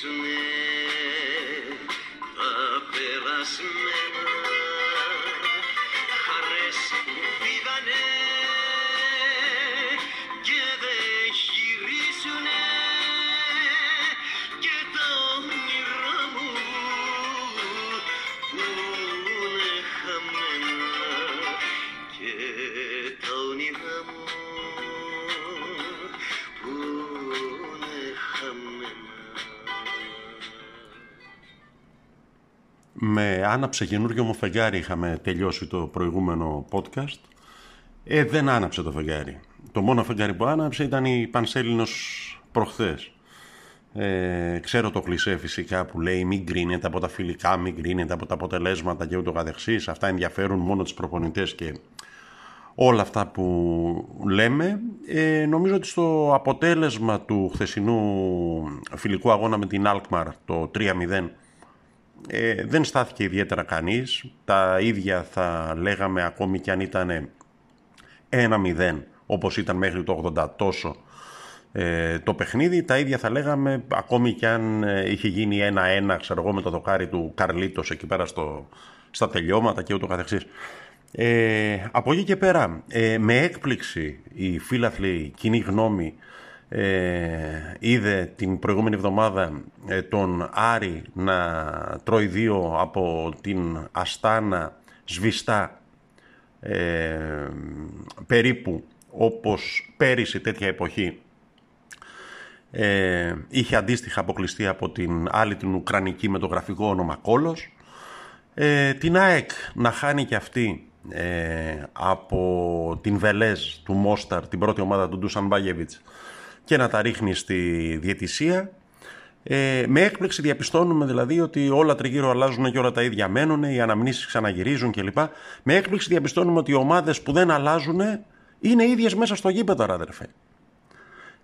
περάσουμε, θα περάσουμε. Με άναψε καινούργιο μου φεγγάρι είχαμε τελειώσει το προηγούμενο podcast. Ε, δεν άναψε το φεγγάρι. Το μόνο φεγγάρι που άναψε ήταν η Πανσέλινος προχθές. Ε, ξέρω το κλισέ φυσικά που λέει μην κρίνεται από τα φιλικά, μην κρίνεται από τα αποτελέσματα και ούτω καθεξής. Αυτά ενδιαφέρουν μόνο τους προπονητές και όλα αυτά που λέμε. Ε, νομίζω ότι στο αποτέλεσμα του χθεσινού φιλικού αγώνα με την Alkmaar το 3-0 ε, δεν στάθηκε ιδιαίτερα κανείς. Τα ίδια θα λέγαμε ακόμη και αν ήταν 1-0 όπως ήταν μέχρι το 80 τόσο ε, το παιχνίδι. Τα ίδια θα λέγαμε ακόμη και αν ε, είχε γίνει 1-1 ξέρω εγώ με το δοκάρι του Καρλίτος εκεί πέρα στο, στα τελειώματα και ούτω καθεξής. Ε, από εκεί και πέρα, ε, με έκπληξη η φίλαθλη κοινή γνώμη ε, είδε την προηγούμενη εβδομάδα ε, τον Άρη να τρώει δύο από την Αστάνα σβηστά ε, περίπου όπως πέρυσι τέτοια εποχή. Ε, είχε αντίστοιχα αποκλειστεί από την άλλη την Ουκρανική με το γραφικό όνομα Κόλος. Ε, την ΑΕΚ να χάνει και αυτή ε, από την Βελέζ του Μόσταρ την πρώτη ομάδα του Ντούσαν Μπάγεβιτς και να τα ρίχνει στη διαιτησία. Ε, με έκπληξη διαπιστώνουμε δηλαδή ότι όλα τριγύρω αλλάζουν και όλα τα ίδια μένουν, οι αναμνήσεις ξαναγυρίζουν κλπ. Με έκπληξη διαπιστώνουμε ότι οι ομάδες που δεν αλλάζουν είναι ίδιες μέσα στο γήπεδο, αδερφέ.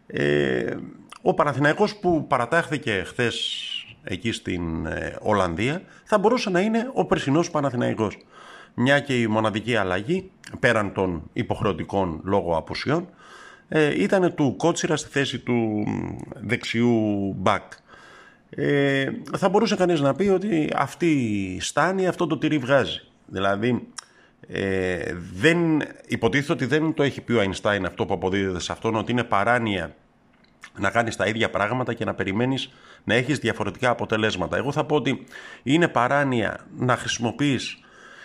Ε, ο Παναθηναϊκός που παρατάχθηκε χθες εκεί στην ε, Ολλανδία θα μπορούσε να είναι ο περσινός Παναθηναϊκός. Μια και η μοναδική αλλαγή, πέραν των υποχρεωτικών λόγω απουσιών, ε, ήταν του Κότσιρα στη θέση του δεξιού μπακ. Ε, θα μπορούσε κανείς να πει ότι αυτή η στάνη αυτό το τυρί βγάζει. Δηλαδή, ε, δεν, υποτίθεται ότι δεν το έχει πει ο Αϊνστάιν αυτό που αποδίδεται σε αυτόν, ότι είναι παράνοια να κάνεις τα ίδια πράγματα και να περιμένεις να έχεις διαφορετικά αποτελέσματα. Εγώ θα πω ότι είναι παράνοια να χρησιμοποιείς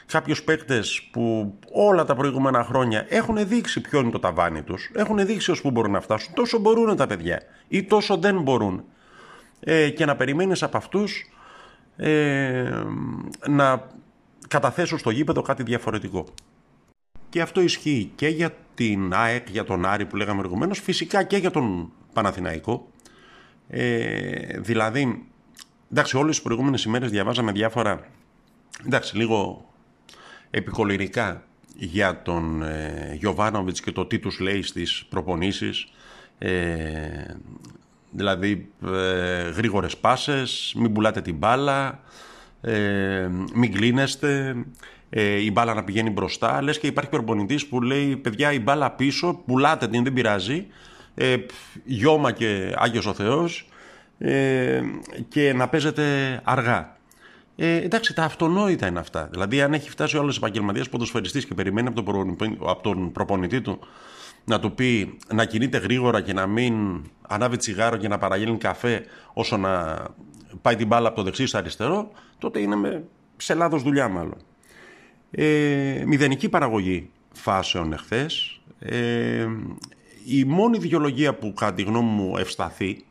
κάποιους παίκτες που όλα τα προηγούμενα χρόνια έχουν δείξει ποιο είναι το ταβάνι τους, έχουν δείξει ως πού μπορούν να φτάσουν. Τόσο μπορούν τα παιδιά ή τόσο δεν μπορούν. Ε, και να περιμένεις από αυτούς ε, να καταθέσουν στο γήπεδο κάτι διαφορετικό. Και αυτό ισχύει και για την ΑΕΚ, για τον Άρη που λέγαμε προηγουμένως, φυσικά και για τον Παναθηναϊκό. Ε, δηλαδή, εντάξει, όλες τις προηγούμενες ημέρες διαβάζαμε διάφορα. Εντάξει, λίγο επικολυρικά για τον ε, Γιωβάνοβιτς και το τι τους λέει στις προπονήσεις ε, δηλαδή ε, γρήγορες πάσες, μην πουλάτε την μπάλα, ε, μην κλείνεστε, ε, η μπάλα να πηγαίνει μπροστά. Λες και υπάρχει προπονητής που λέει παιδιά η μπάλα πίσω, πουλάτε την, δεν πειράζει, ε, γιώμα και Άγιος ο Θεός ε, και να παίζετε αργά. Ε, εντάξει, τα αυτονόητα είναι αυτά. Δηλαδή, αν έχει φτάσει ο άλλος επαγγελματίας ποδοσφαιριστής και περιμένει από τον, από τον προπονητή του να του πει να κινείται γρήγορα και να μην ανάβει τσιγάρο και να παραγγέλνει καφέ όσο να πάει την μπάλα από το δεξί στο αριστερό, τότε είναι με... σε λάθος δουλειά μάλλον. Ε, μηδενική παραγωγή φάσεων εχθές. Ε, η μόνη δικαιολογία που κατά τη γνώμη μου ευσταθεί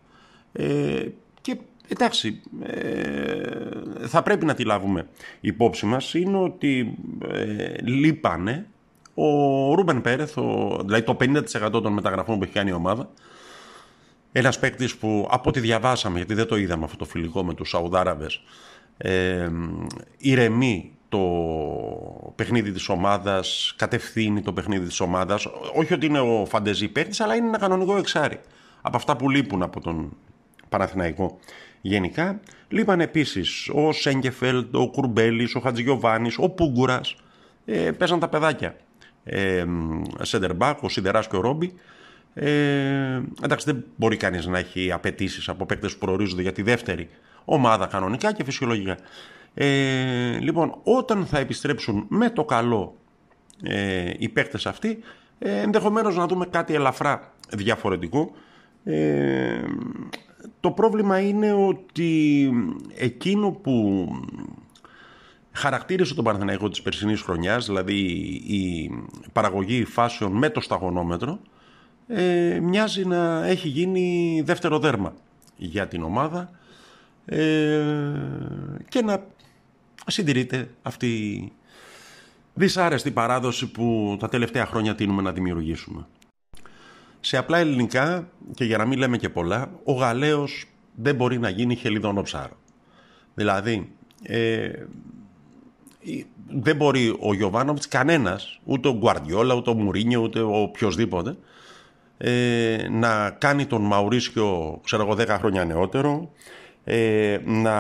ε, και Εντάξει, ε, θα πρέπει να τη λάβουμε υπόψη μας είναι ότι ε, λείπανε ο Ρούμπεν Πέρεθ, ο, δηλαδή το 50% των μεταγραφών που έχει κάνει η ομάδα, ένας παίκτης που από ό,τι διαβάσαμε, γιατί δεν το είδαμε αυτό το φιλικό με τους Σαουδάραβες, ε, ηρεμεί το παιχνίδι της ομάδας, κατευθύνει το παιχνίδι της ομάδας. Όχι ότι είναι ο φαντεζή παίκτης, αλλά είναι ένα κανονικό εξάρι. Από αυτά που λείπουν από τον Παναθηναϊκό γενικά. Λείπαν επίσης ο Σέγκεφελτ, ο Κουρμπέλης, ο Χατζηγιοβάνης, ο Πούγκουρας. Ε, παίζαν τα παιδάκια. Ε, Σέντερμπακ, ο Σιδεράς και ο Ρόμπι. Ε, εντάξει, δεν μπορεί κανείς να έχει απαιτήσεις από παίκτες που προορίζονται για τη δεύτερη ομάδα κανονικά και φυσιολογικά. Ε, λοιπόν, όταν θα επιστρέψουν με το καλό ε, οι παίκτες αυτοί, ε, ενδεχομένως να δούμε κάτι ελαφρά διαφορετικό. Ε, το πρόβλημα είναι ότι εκείνο που χαρακτήρισε τον Παναθηναϊκό της περσινής χρονιάς, δηλαδή η παραγωγή φάσεων με το σταγονόμετρο, ε, μοιάζει να έχει γίνει δεύτερο δέρμα για την ομάδα ε, και να συντηρείται αυτή η δυσάρεστη παράδοση που τα τελευταία χρόνια τίνουμε να δημιουργήσουμε. Σε απλά ελληνικά, και για να μην λέμε και πολλά, ο Γαλέος δεν μπορεί να γίνει χελιδόνο ψάρο. Δηλαδή, ε, δεν μπορεί ο Γιωβάνοβιτς κανένας, ούτε ο Γκουαρδιόλα, ούτε ο Μουρίνιο, ούτε ο οποιοδήποτε, ε, να κάνει τον Μαουρίσιο, ξέρω εγώ, 10 χρόνια νεότερο, ε, να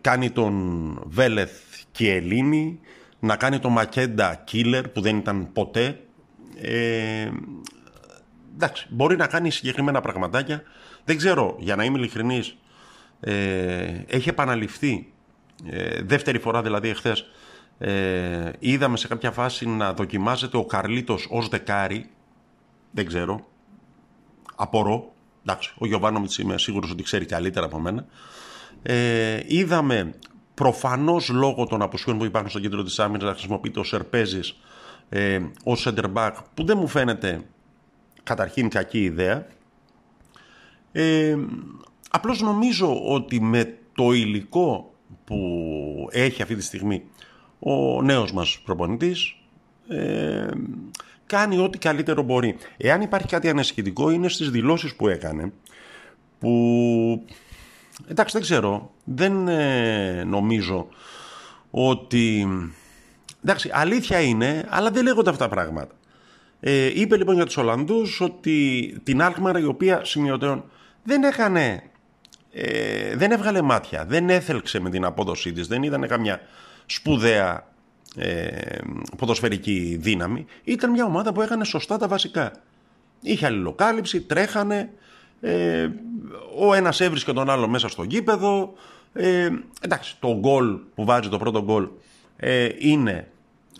κάνει τον Βέλεθ και Ελλήνη, να κάνει τον Μακέντα Κίλερ που δεν ήταν ποτέ. Ε, εντάξει, μπορεί να κάνει συγκεκριμένα πραγματάκια. Δεν ξέρω, για να είμαι ειλικρινής, ε, έχει επαναληφθεί ε, δεύτερη φορά δηλαδή εχθές ε, είδαμε σε κάποια φάση να δοκιμάζεται ο Καρλίτος ως δεκάρι. Δεν ξέρω. Απορώ. Εντάξει, ο Γιωβάνομιτς είμαι σίγουρος ότι ξέρει καλύτερα από μένα. Ε, είδαμε προφανώς λόγω των αποσχών που υπάρχουν στο κέντρο της άμυνας να χρησιμοποιείται ο Σερπέζης ε, ως center back που δεν μου φαίνεται καταρχήν κακή ιδέα ε, απλώς νομίζω ότι με το υλικό που έχει αυτή τη στιγμή ο νέος μας προπονητής ε, κάνει ό,τι καλύτερο μπορεί. Εάν υπάρχει κάτι ανασχετικό είναι στις δηλώσεις που έκανε που εντάξει δεν ξέρω δεν ε, νομίζω ότι εντάξει αλήθεια είναι αλλά δεν λέγονται αυτά τα πράγματα. Ε, είπε λοιπόν για τους Ολλανδούς ότι την Άλκμαρα η οποία σημειωτέων δεν έκανε ε, δεν έβγαλε μάτια, δεν έθελξε με την απόδοσή της, δεν ήταν καμιά σπουδαία ε, ποδοσφαιρική δύναμη. Ήταν μια ομάδα που έκανε σωστά τα βασικά. Είχε αλληλοκάλυψη, τρέχανε, ε, ο ένας έβρισκε τον άλλο μέσα στο γήπεδο. Ε, εντάξει, το γκολ που βάζει το πρώτο γκολ ε, είναι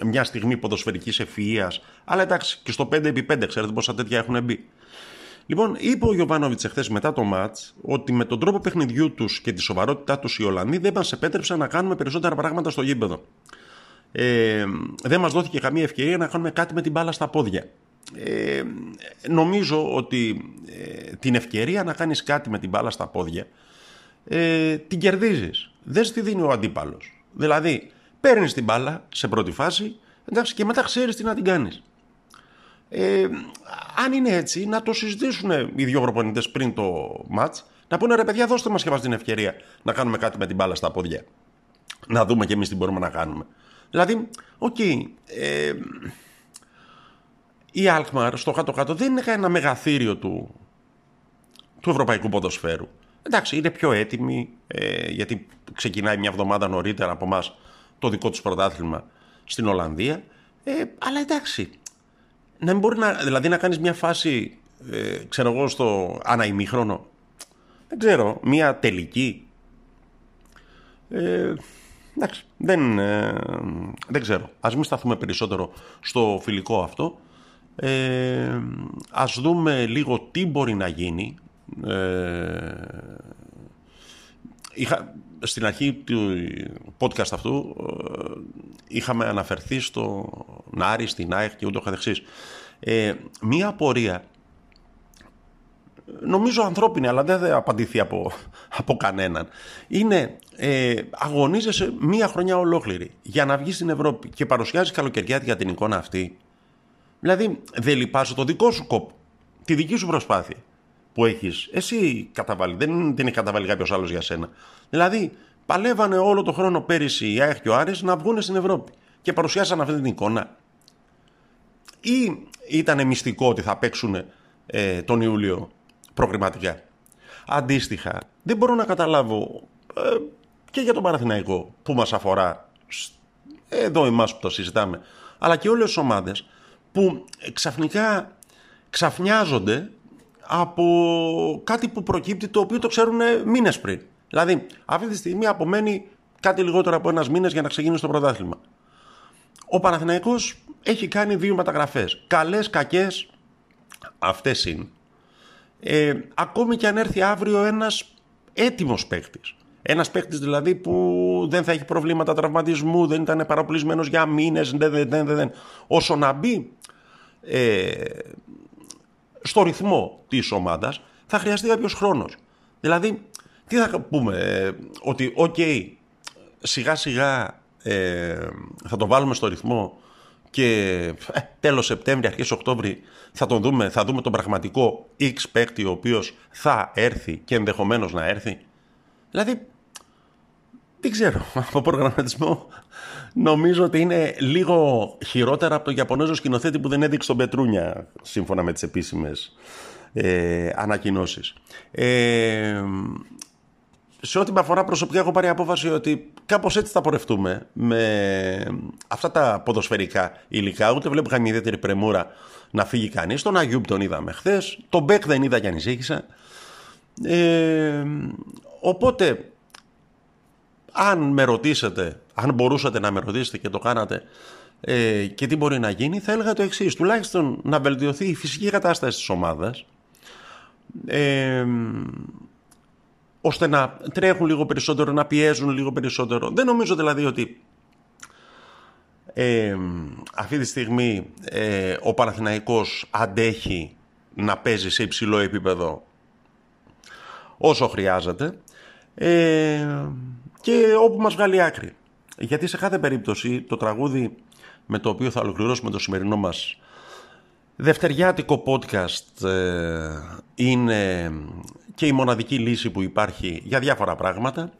μια στιγμή ποδοσφαιρικής ευφυΐας, αλλά εντάξει και στο 5x5 ξέρετε πόσα τέτοια έχουν μπει. Λοιπόν, είπε ο Γιωβάνοβιτς εχθές μετά το ματ ότι με τον τρόπο παιχνιδιού τους και τη σοβαρότητά τους οι Ολλανδοί δεν μας επέτρεψαν να κάνουμε περισσότερα πράγματα στο γήπεδο. Ε, δεν μας δόθηκε καμία ευκαιρία να κάνουμε κάτι με την μπάλα στα πόδια. Ε, νομίζω ότι ε, την ευκαιρία να κάνεις κάτι με την μπάλα στα πόδια ε, την κερδίζεις. Δεν στη δίνει ο αντίπαλος. Δηλαδή, παίρνεις την μπάλα σε πρώτη φάση εντάξει, και μετά ξέρεις τι να την κάνεις. Ε, αν είναι έτσι, να το συζητήσουν οι δύο προπονητές πριν το match, να πούνε ρε παιδιά, δώστε μας και μας την ευκαιρία να κάνουμε κάτι με την μπάλα στα πόδια. Να δούμε και εμείς τι μπορούμε να κάνουμε. Δηλαδή, OK, okay, ε, η Άλκμααρ στο κάτω-κάτω δεν είναι ένα μεγαθήριο του, του ευρωπαϊκού ποδοσφαίρου. Εντάξει, είναι πιο έτοιμη, ε, γιατί ξεκινάει μια εβδομάδα νωρίτερα από εμάς το δικό τους πρωτάθλημα στην Ολλανδία. Ε, αλλά εντάξει, να μην μπορεί να, δηλαδή να κάνεις μια φάση, ε, ξέρω εγώ, στο αναημίχρονο. Δεν ξέρω, μια τελική. Ε, εντάξει, δεν, ε, δεν ξέρω. Ας μην σταθούμε περισσότερο στο φιλικό αυτό. Ε, ας δούμε λίγο τι μπορεί να γίνει. Ε, είχα, στην αρχή του podcast αυτού ε, είχαμε αναφερθεί στο Νάρη, στην ΑΕΚ και ούτω καθεξής. Ε, μία απορία νομίζω ανθρώπινη αλλά δεν θα απαντηθεί από, από κανέναν είναι ε, αγωνίζεσαι μία χρονιά ολόκληρη για να βγεις στην Ευρώπη και παρουσιάζεις καλοκαιριά την εικόνα αυτή δηλαδή δεν λυπάσαι το δικό σου κόπο τη δική σου προσπάθεια που έχεις εσύ καταβάλει δεν την έχει καταβάλει κάποιος άλλος για σένα δηλαδή παλεύανε όλο το χρόνο πέρυσι η ΑΕΚ και ο Άρης να βγουν στην Ευρώπη και παρουσιάσαν αυτή την εικόνα. Ή ήταν μυστικό ότι θα παίξουν ε, τον Ιούλιο προγραμματικά. Αντίστοιχα, δεν μπορώ να καταλάβω ε, και για τον Παναθηναϊκό που μας αφορά εδώ εμάς που το συζητάμε, αλλά και όλες τις ομάδες που ξαφνικά ξαφνιάζονται από κάτι που προκύπτει το οποίο το ξέρουν μήνες πριν. Δηλαδή, αυτή τη στιγμή απομένει κάτι λιγότερο από ένας μήνα για να ξεκινήσει το πρωτάθλημα. Ο Παναθηναϊκός έχει κάνει δύο μεταγραφές. Καλές, κακές, αυτές είναι. Ε, ακόμη και αν έρθει αύριο ένας έτοιμος παίκτης. Ένας παίκτης δηλαδή που δεν θα έχει προβλήματα τραυματισμού, δεν ήταν παραπλησμένος για μήνες, δεν, δεν, δεν, δεν. Όσο να μπει ε, στο ρυθμό της ομάδας θα χρειαστεί κάποιος χρόνος. Δηλαδή τι θα πούμε, ε, ότι οκ, σιγά σιγά ε, θα το βάλουμε στο ρυθμό και ε, τέλος Σεπτέμβρη, αρχές Οκτώβρη θα τον δούμε, θα δούμε τον πραγματικό X παίκτη ο οποίος θα έρθει και ενδεχομένως να έρθει. Δηλαδή, δεν ξέρω, από προγραμματισμό νομίζω ότι είναι λίγο χειρότερα από τον Ιαπωνέζο σκηνοθέτη που δεν έδειξε τον Πετρούνια σύμφωνα με τις επίσημες ε, ανακοινώσεις. Ε, σε ό,τι με αφορά προσωπικά έχω πάρει απόφαση ότι κάπως έτσι θα πορευτούμε με αυτά τα ποδοσφαιρικά υλικά. Ούτε βλέπω καμία ιδιαίτερη πρεμούρα να φύγει κανείς. Τον Αγιούμπ τον είδαμε χθες. Τον Μπέκ δεν είδα και ανησύχησα. Ε, οπότε, αν με ρωτήσετε, αν μπορούσατε να με ρωτήσετε και το κάνατε ε, και τι μπορεί να γίνει, θα έλεγα το εξής. Τουλάχιστον να βελτιωθεί η φυσική κατάσταση της ομάδας. Ε, ώστε να τρέχουν λίγο περισσότερο, να πιέζουν λίγο περισσότερο. Δεν νομίζω δηλαδή ότι ε, αυτή τη στιγμή ε, ο Παναθηναϊκός αντέχει να παίζει σε υψηλό επίπεδο όσο χρειάζεται ε, και όπου μας βγάλει άκρη. Γιατί σε κάθε περίπτωση το τραγούδι με το οποίο θα ολοκληρώσουμε το σημερινό μας δευτεριάτικο podcast ε, είναι και η μοναδική λύση που υπάρχει για διάφορα πράγματα.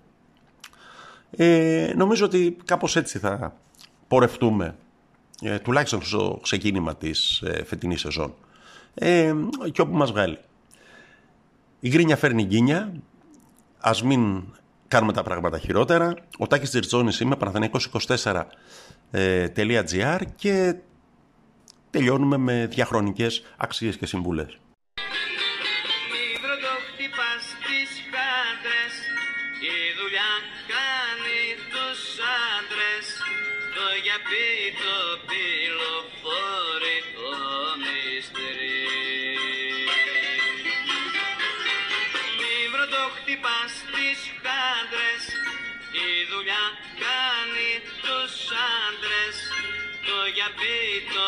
Ε, νομίζω ότι κάπως έτσι θα πορευτούμε, ε, τουλάχιστον στο ξεκίνημα της ε, φετινής σεζόν. Ε, και όπου μας βγάλει. Η γκρίνια φέρνει γκίνια, ας μην κάνουμε τα πράγματα χειρότερα. Ο Τάκης Τζερτζόνης είμαι, παναθαναϊκός24.gr και τελειώνουμε με διαχρονικές αξίες και συμβουλές. για πει το πυλοφόρητο